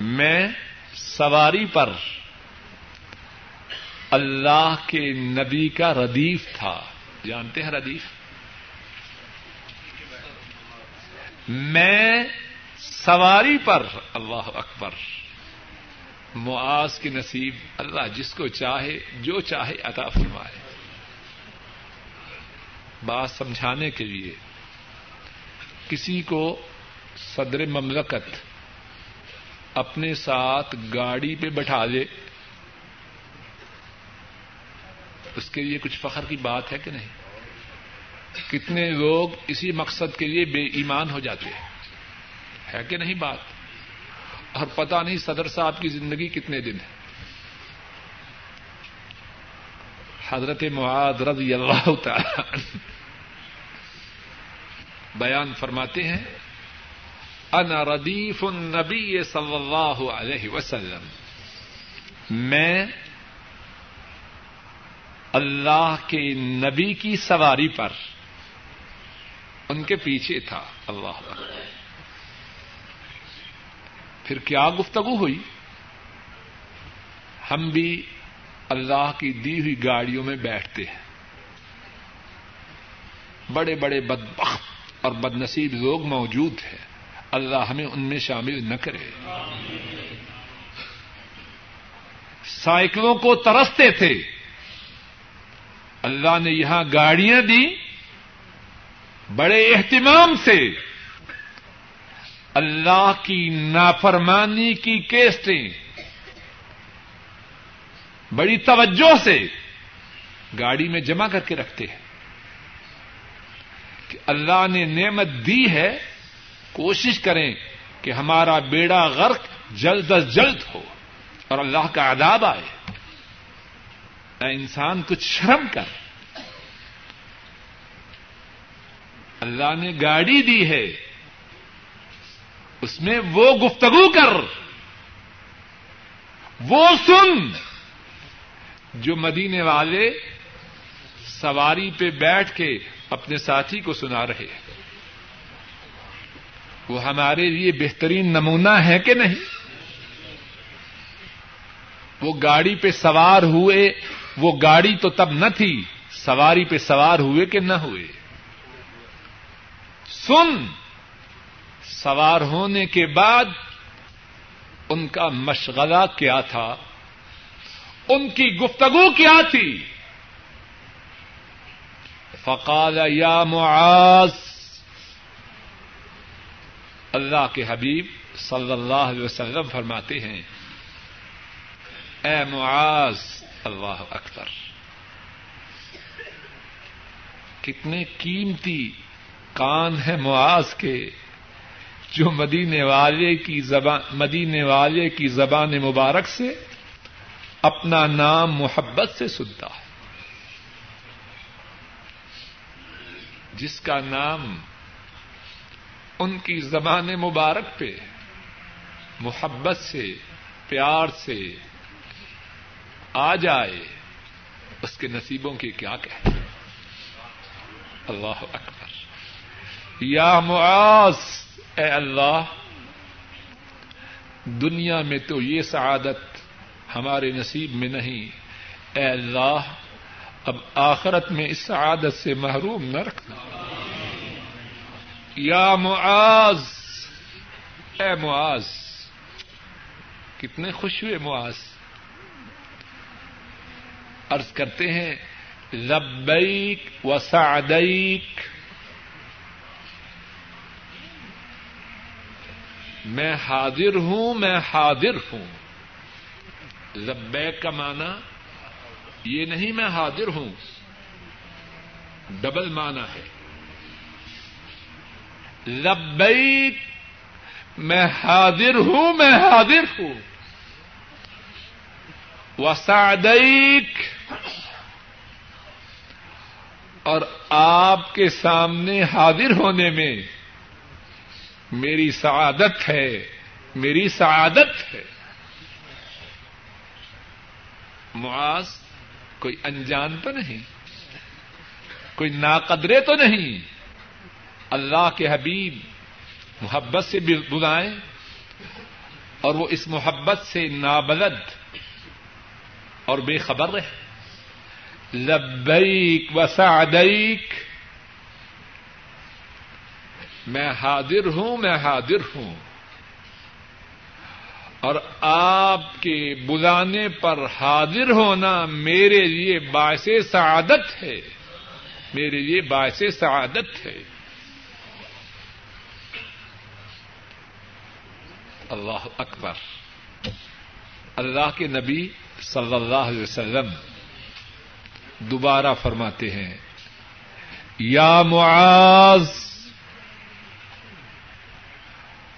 میں سواری پر اللہ کے نبی کا ردیف تھا۔ جانتے ہیں ردیف؟ میں سواری پر، اللہ اکبر۔ معاذ کی نصیب اللہ جس کو چاہے، جو چاہے عطا فرمائے۔ بات سمجھانے کے لیے، کسی کو صدر مملکت اپنے ساتھ گاڑی پہ بٹھا دے، اس کے لیے کچھ فخر کی بات ہے کہ نہیں؟ کتنے لوگ اسی مقصد کے لیے بے ایمان ہو جاتے ہیں؟ ہے کہ نہیں بات؟ اور پتا نہیں صدر صاحب کی زندگی کتنے دن ہے حضرت معاد رضی اللہ تعالی بیان فرماتے ہیں، انا ردیف النبی صلی اللہ علیہ وسلم، میں اللہ کے نبی کی سواری پر ان کے پیچھے تھا، اللہ پھر کیا گفتگو ہوئی؟ ہم بھی اللہ کی دی ہوئی گاڑیوں میں بیٹھتے ہیں۔ بڑے بڑے بدبخت اور بد نصیب لوگ موجود ہیں۔ اللہ ہمیں ان میں شامل نہ کرے۔ سائیکلوں کو ترستے تھے۔ اللہ نے یہاں گاڑیاں دی بڑے اہتمام سے۔ اللہ کی نافرمانی کی کیسٹیں۔ بڑی توجہ سے گاڑی میں جمع کر کے رکھتے ہیں۔ کہ اللہ نے نعمت دی ہے، کوشش کریں کہ ہمارا بیڑا غرق جلد از جلد ہو اور اللہ کا عذاب آئے۔ اے انسان، کچھ شرم کر۔ اللہ نے گاڑی دی ہے اس میں وہ گفتگو کر، وہ سن جو مدینے والے سواری پہ بیٹھ کے اپنے ساتھی کو سنا رہے ہیں۔ وہ ہمارے لیے بہترین نمونہ ہے کہ نہیں؟ وہ گاڑی پہ سوار ہوئے، وہ گاڑی تو تب نہ تھی، سواری پہ سوار ہوئے کہ نہ ہوئے۔ سن سوار ہونے کے بعد ان کا مشغلہ کیا تھا؟ ان کی گفتگو کیا تھی؟ فقال، یا معاذ، اللہ کے حبیب صلی اللہ علیہ وسلم فرماتے ہیں، اے معاذ، اللہ اکبر، کتنے قیمتی کان ہے معاذ کے۔ جو مدینے والے کی زبان مدینے والے کی زبان مبارک سے اپنا نام محبت سے سنتا ہے۔ جس کا نام ان کی زبان مبارک پہ، محبت سے، پیار سے آ جائے، اس کے نصیبوں کی کیا کہ اللہ اکبر۔ یا معاذ! اے اللہ، دنیا میں تو یہ سعادت ہمارے نصیب میں نہیں۔ اے اللہ، اب آخرت میں اس سعادت سے محروم نہ رکھنا۔ یا معاذ، اے معاذ، کتنے خوش ہوئے معاذ۔ ارض کرتے ہیں، لبیک و سعدیک۔ میں حاضر ہوں، میں حاضر ہوں۔ لبیک کا معنی یہ نہیں میں حاضر ہوں، ڈبل معنی ہے۔ لبیک، میں حاضر ہوں، میں حاضر ہوں۔ وسعدیک، اور آپ کے سامنے حاضر ہونے میں میری سعادت ہے، میری سعادت ہے۔ معاذ، کوئی انجان تو نہیں، کوئی ناقدرے تو نہیں۔ اللہ کے حبیب محبت سے بلائیں اور وہ اس محبت سے نابلد اور بے خبر رہے۔ لبیک و سعدیک۔ میں حاضر ہوں، میں حاضر ہوں۔ اور آپ کے بلانے پر حاضر ہونا میرے لیے باعث سعادت ہے۔ میرے لیے باعث سعادت ہے۔ اللہ اکبر۔ اللہ کے نبی صلی اللہ علیہ وسلم دوبارہ فرماتے ہیں، یا معاذ!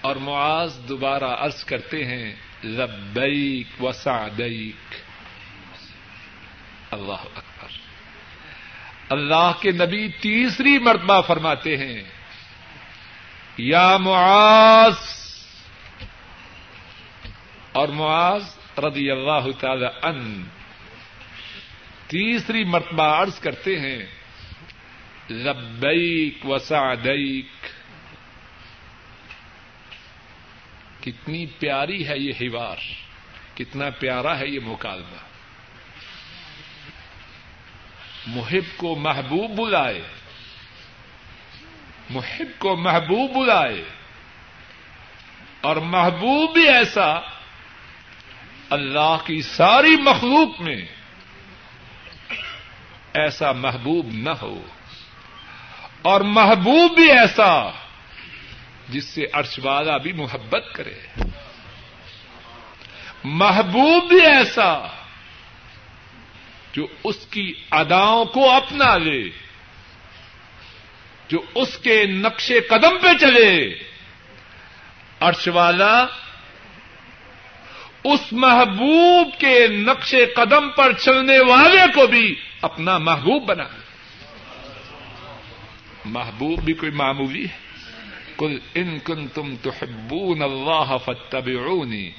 اور معاذ دوبارہ عرض کرتے ہیں، لبیک و سعدیک۔ اللہ اکبر۔ اللہ کے نبی تیسری مرتبہ فرماتے ہیں، یا معاذ۔ اور معاذ رضی اللہ تعالی ان تیسری مرتبہ عرض کرتے ہیں، لبیک و سعدیک۔ کتنی پیاری ہے یہ ہیوار، کتنا پیارا ہے یہ مکالمہ۔ محب کو محبوب بلائے۔ محب کو محبوب بلائے۔ اور محبوب بھی ایسا اللہ کی ساری مخلوق میں ایسا محبوب نہ ہو۔ اور محبوب بھی ایسا جس سے عرش والا بھی محبت کرے۔ محبوب بھی ایسا جو اس کی اداؤں کو اپنا لے، جو اس کے نقشے قدم پہ چلے۔ عرش والا اس محبوب کے نقش قدم پر چلنے والے کو بھی اپنا محبوب بنا۔ محبوب بھی کوئی معمولی ہے۔ کل ان کن تم تو حبون اللہ فتبعونی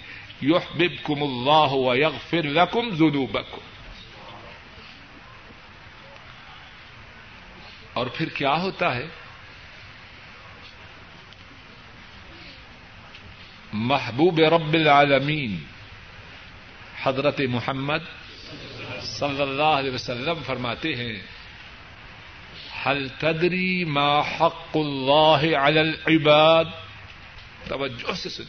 یحببکم اللہ ویغفر لکم ذنوبکم اور پھر کیا ہوتا ہے؟ محبوب رب العالمین حضرت محمد صلی اللہ علیہ وسلم فرماتے ہیں حل تدری ما حق اللہ علی العباد؟ توجہ سے سن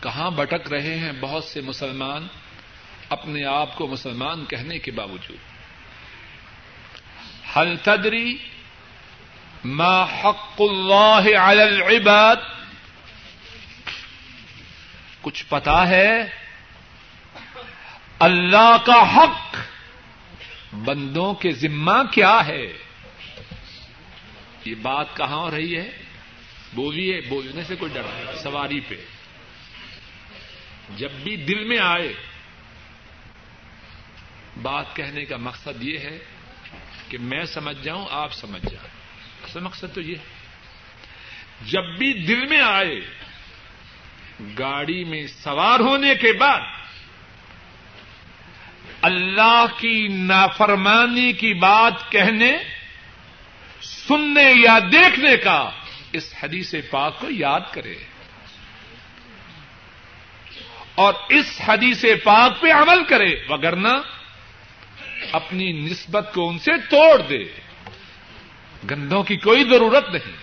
کہاں بٹک رہے ہیں بہت سے مسلمان؟ اپنے آپ کو مسلمان کہنے کے باوجود۔ حل تدری ما حق اللہ علی العباد؟ کچھ پتا ہے؟ اللہ کا حق بندوں کے ذمہ کیا ہے؟ یہ بات کہاں ہو رہی ہے؟ بولیے بولنے سے کوئی ڈر سواری پہ۔ جب بھی دل میں آئے، بات کہنے کا مقصد یہ ہے کہ میں سمجھ جاؤں، آپ سمجھ جائیں۔ اصل مقصد تو یہ ہے۔ جب بھی دل میں آئے، گاڑی میں سوار ہونے کے بعد اللہ کی نافرمانی کی بات کہنے، سننے یا دیکھنے کا اس حدیث پاک کو یاد کرے۔ اور اس حدیث پاک پہ عمل کرے، وگرنہ اپنی نسبت کو ان سے توڑ دے۔ گندوں کی کوئی ضرورت نہیں۔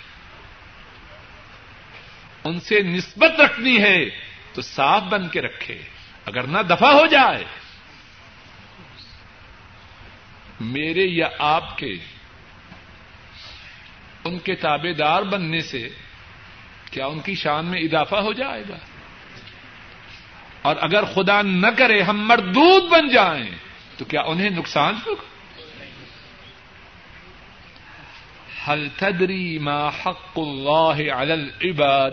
ان سے نسبت رکھنی ہے تو صاف بن کے رکھے۔ اگر نہ دفاع ہو جائے۔ میرے یا آپ کے ان کے تابے دار بننے سے کیا ان کی شان میں اضافہ ہو جائے گا؟ اور اگر خدا نہ کرے ہم مردود بن جائیں، تو کیا انہیں نقصان ہوگا؟ حل تدری ما حق اللہ علی العباد؟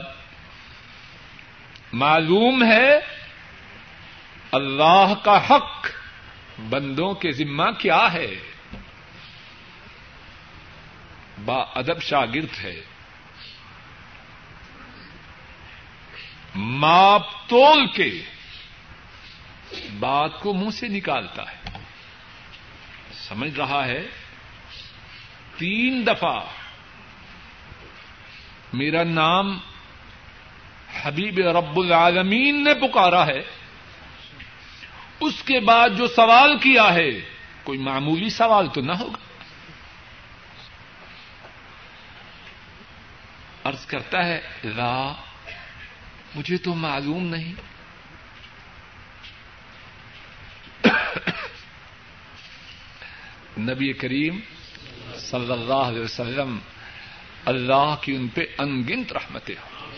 معلوم ہے اللہ کا حق بندوں کے ذمہ کیا ہے؟ با ادب شاگرد ہے۔ ماپ تول کے بات کو منہ سے نکالتا ہے۔ سمجھ رہا ہے؟ تین دفعہ میرا نام حبیب رب العالمین نے پکارا ہے۔ اس کے بعد جو سوال کیا ہے، کوئی معمولی سوال تو نہ ہوگا۔ ارض کرتا ہے، لا، مجھے تو معلوم نہیں۔ نبی کریم صلی اللہ علیہ وسلم اللہ کی ان پہ انگنت رحمتیں ہوں۔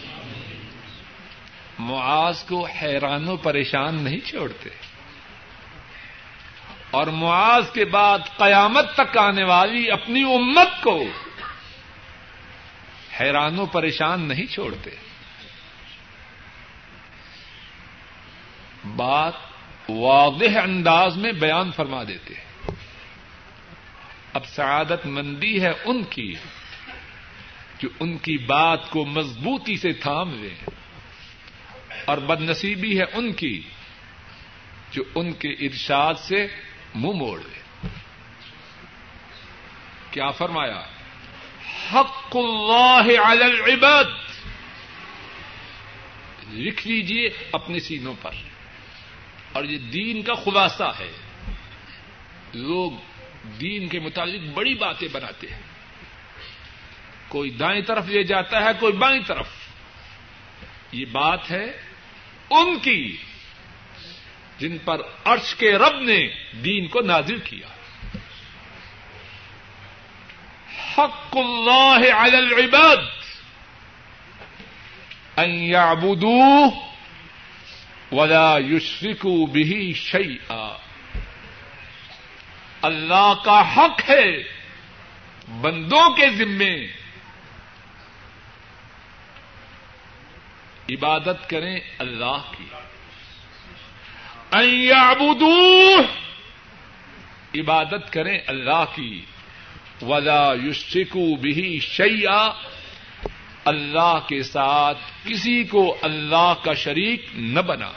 معاذ کو حیران و پریشان نہیں چھوڑتے۔ اور معاذ کے بعد قیامت تک آنے والی اپنی امت کو حیران و پریشان نہیں چھوڑتے۔ بات واضح انداز میں بیان فرما دیتے اب سعادت مندی ہے ان کی جو ان کی بات کو مضبوطی سے تھام لیں اور بد نصیبی ہے ان کی جو ان کے ارشاد سے منہ موڑ لے۔ کیا فرمایا؟ حق اللہ علی العباد۔ لکھ لیجیے اپنے سینوں پر۔ اور یہ دین کا خلاصہ ہے۔ لوگ دین کے متعلق بڑی باتیں بناتے ہیں۔ کوئی دائیں طرف لے جاتا ہے کوئی بائیں طرف۔ یہ بات ہے ان کی۔ جن پر عرش کے رب نے دین کو نازل کیا۔ حق اللہ علی العباد ان يعبدوه ولا يشركوا به شيئا اللہ کا حق ہے بندوں کے ذمے عبادت کریں اللہ کی۔ ان عبادت کریں اللہ کی۔ ولا یشکو بھی شیا اللہ کے ساتھ کسی کو اللہ کا شریک نہ بنا۔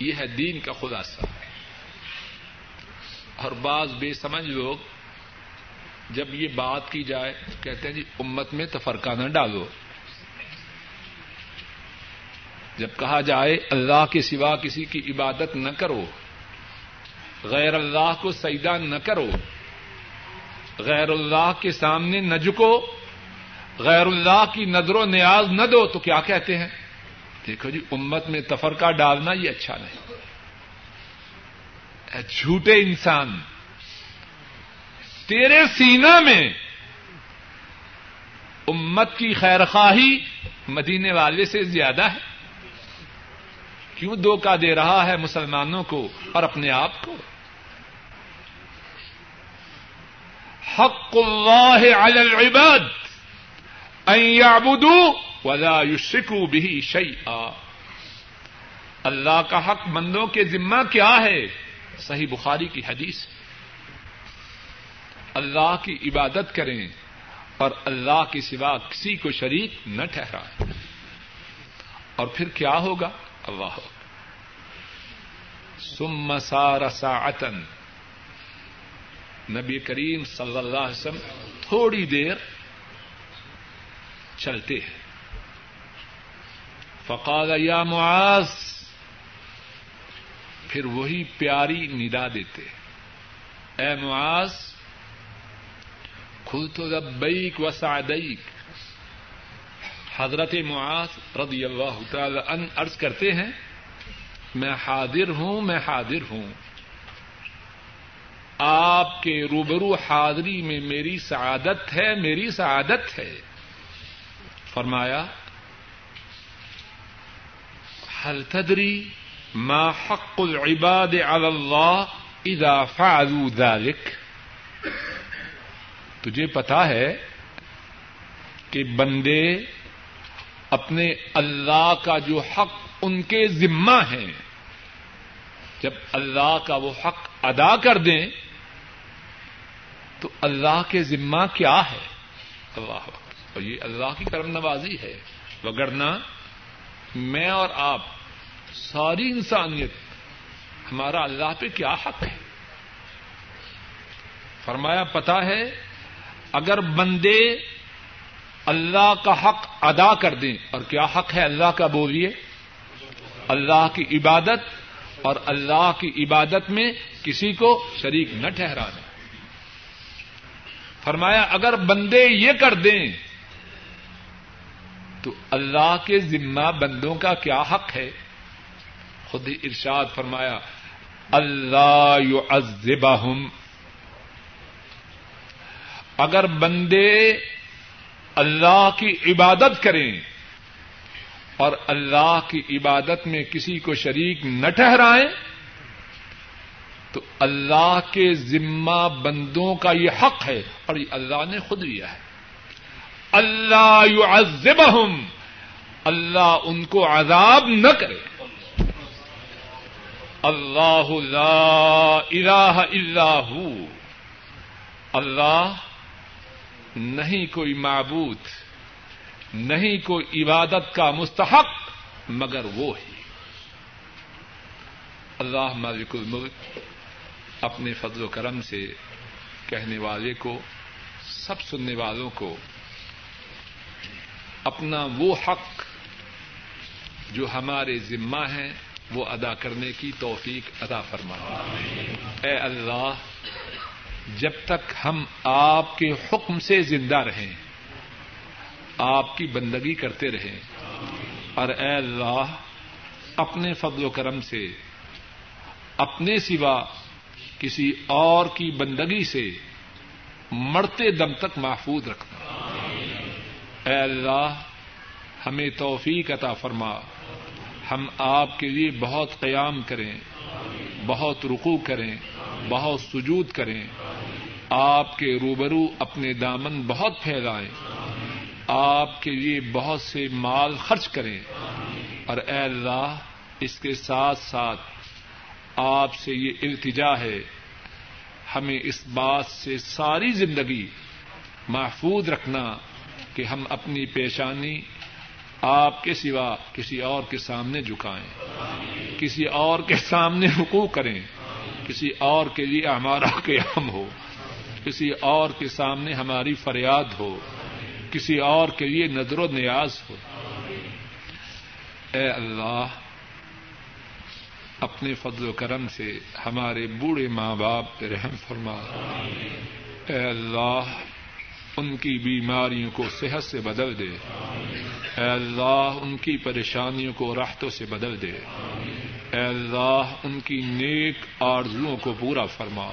یہ ہے دین کا خلاصہ۔ اور بعض بے سمجھ لوگ جب یہ بات کی جائے تو کہتے ہیں جی امت میں تفرقہ نہ ڈالو۔ جب کہا جائے اللہ کے سوا کسی کی عبادت نہ کرو، غیر اللہ کو سیدا نہ کرو، غیر اللہ کے سامنے نہ جھکو، غیر اللہ کی نظر و نیاز نہ دو، تو کیا کہتے ہیں؟ دیکھو جی امت میں تفرقہ ڈالنا یہ اچھا نہیں۔ جھوٹے انسان، تیرے سینا میں امت کی خیر خواہی مدینے والے سے زیادہ ہے۔ کیوں دھوکہ دے رہا ہے مسلمانوں کو اور اپنے آپ کو؟ حق اللہ علی العباد ان يعبدوا ولا يشركوا به شيئا اللہ کا حق بندوں کے ذمہ کیا ہے؟ صحیح بخاری کی حدیث۔ اللہ کی عبادت کریں اور اللہ کے سوا کسی کو شریک نہ ٹھہرائیں۔ اور پھر کیا ہوگا؟ اللہ ہوگا۔ سم سار ساعتن نبی کریم صلی اللہ علیہ وسلم تھوڑی دیر چلتے ہیں. فقال یا معاذ، پھر وہی پیاری ندا دیتے اے معاذ کھل تو لبیک و سعدیک. حضرت معاذ رضی اللہ تعالی ان عرض کرتے ہیں میں حاضر ہوں، میں حاضر ہوں۔ آپ کے روبرو حاضری میں میری سعادت ہے، میری سعادت ہے۔ فرمایا حل تدری ما حق العباد على اللہ اذا فعلوا ذلك تجھے پتا ہے کہ بندے اپنے اللہ کا جو حق ان کے ذمہ ہیں۔ جب اللہ کا وہ حق ادا کر دیں، تو اللہ کے ذمہ کیا ہے؟ اللہ اور یہ اللہ کی کرم نوازی ہے۔ وگرنا میں اور آپ ساری انسانیت، ہمارا اللہ پہ کیا حق ہے؟ فرمایا پتا ہے، اگر بندے اللہ کا حق ادا کر دیں، اور کیا حق ہے اللہ کا بولیے؟ اللہ کی عبادت اور اللہ کی عبادت میں کسی کو شریک نہ ٹھہرانا فرمایا، اگر بندے یہ کر دیں، تو اللہ کے ذمہ بندوں کا کیا حق ہے؟ خود ہی ارشاد فرمایا، اللہ یعذبہم۔ اگر بندے اللہ کی عبادت کریں اور اللہ کی عبادت میں کسی کو شریک نہ ٹھہرائیں، تو اللہ کے ذمہ بندوں کا یہ حق ہے اور یہ اللہ نے خود لیا ہے۔ اللہ یعذبہم، اللہ ان کو عذاب نہ کرے۔ اللہ لا الہ الا ہو۔ اللہ نہیں کوئی معبود۔ نہیں کوئی عبادت کا مستحق، مگر وہ ہی اللہ مالک الملک اپنے فضل و کرم سے کہنے والے کو، سب سننے والوں کو اپنا وہ حق جو ہمارے ذمہ ہے، وہ ادا کرنے کی توفیق ادا فرما۔ اے اللہ، جب تک ہم آپ کے حکم سے زندہ رہیں آپ کی بندگی کرتے رہیں۔ اور اے اللہ، اپنے فضل و کرم سے، اپنے سوا کسی اور کی بندگی سے مرتے دم تک محفوظ رکھنا۔ اے اللہ، ہمیں توفیق عطا فرما۔ ہم آپ کے لیے بہت قیام کریں، بہت رکو کریں، بہت سجود کریں۔ آپ کے روبرو اپنے دامن بہت پھیلائیں۔ آپ کے لیے بہت سے مال خرچ کریں اور اے اللہ، اس کے ساتھ ساتھ آپ سے یہ التجا ہے، ہمیں اس بات سے ساری زندگی محفوظ رکھنا کہ ہم اپنی پیشانی آپ کے سوا کسی اور کے سامنے جھکائیں، کسی اور کے سامنے حقوق کریں، کسی اور کے لیے ہمارا قیام ہو، کسی اور کے سامنے ہماری فریاد ہو۔ کسی اور کے لیے نظر و نیاز ہو۔ اے اللہ، اپنے فضل و کرم سے ہمارے بوڑھے ماں باپ پہ رحم فرما۔ اے اللہ، ان کی بیماریوں کو صحت سے بدل دے۔ اے اللہ، ان کی پریشانیوں کو راحتوں سے بدل دے۔ اے اللہ، ان کی نیک آرزوؤں کو پورا فرما۔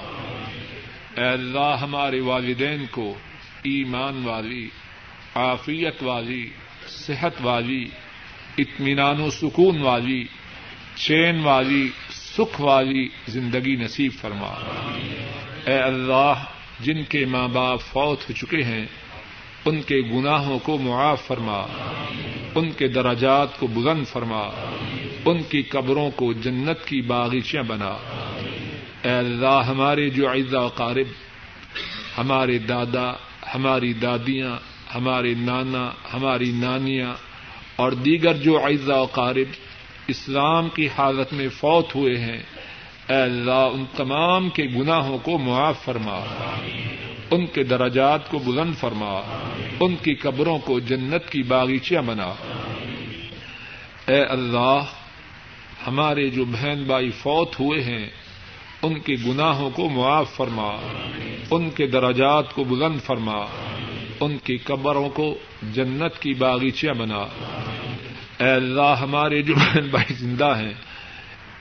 اے اللہ، ہمارے والدین کو ایمان والی عافیت والی، صحت والی، اطمینان و سکون والی، چین والی، سکھ والی زندگی نصیب فرما۔ اے اللہ، جن کے ماں باپ فوت ہو چکے ہیں، ان کے گناہوں کو معاف فرما۔ ان کے دراجات کو بلند فرما۔ ان کی قبروں کو جنت کی باغیچیاں بنا۔ اے اللہ، ہمارے جو و قارب، ہمارے دادا، ہماری دادیاں ہمارے نانا، ہماری نانیاں اور دیگر جو و قارب اسلام کی حالت میں فوت ہوئے ہیں، اے اللہ، ان تمام کے گناہوں کو معاف فرما۔ ان کے دراجات کو بلند فرما۔ ان کی قبروں کو جنت کی باغیچیاں بنا۔ اے اللہ، ہمارے جو بہن بھائی فوت ہوئے ہیں، ان کے گناہوں کو معاف فرما۔ ان کے دراجات کو بلند فرما۔ ان کی قبروں کو جنت کی باغیچیاں بنا۔ اے اللہ، ہمارے جو بہن بھائی زندہ ہیں،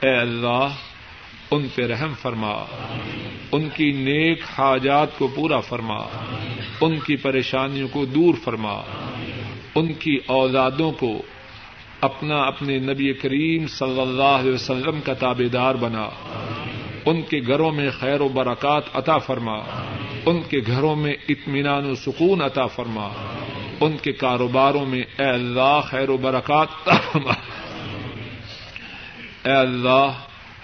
اے اللہ، ان پہ رحم فرما۔ ان کی نیک حاجات کو پورا فرما۔ ان کی پریشانیوں کو دور فرما۔ ان کی اولادوں کو اپنا اپنے نبی کریم صلی اللہ علیہ وسلم کا تابے دار بنا۔ ان کے گھروں میں خیر و برکات عطا فرما۔ ان کے گھروں میں اطمینان و سکون عطا فرما۔ ان کے کاروباروں میں اے اللہ خیر و برکات فرما۔ اے اللہ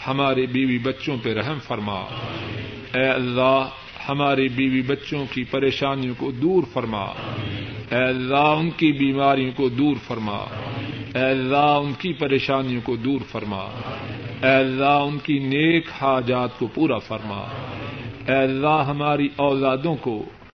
ہمارے بیوی بچوں پہ رحم فرما۔ اے اللہ ہمارے بیوی بچوں کی پریشانیوں کو دور فرما۔ اے اللہ ان کی بیماریوں کو دور فرما۔ اے اللہ ان کی پریشانیوں کو دور فرما۔ اے اللہ ان کی نیک حاجات کو پورا فرما۔ اے اللہ ہماری اولادوں کو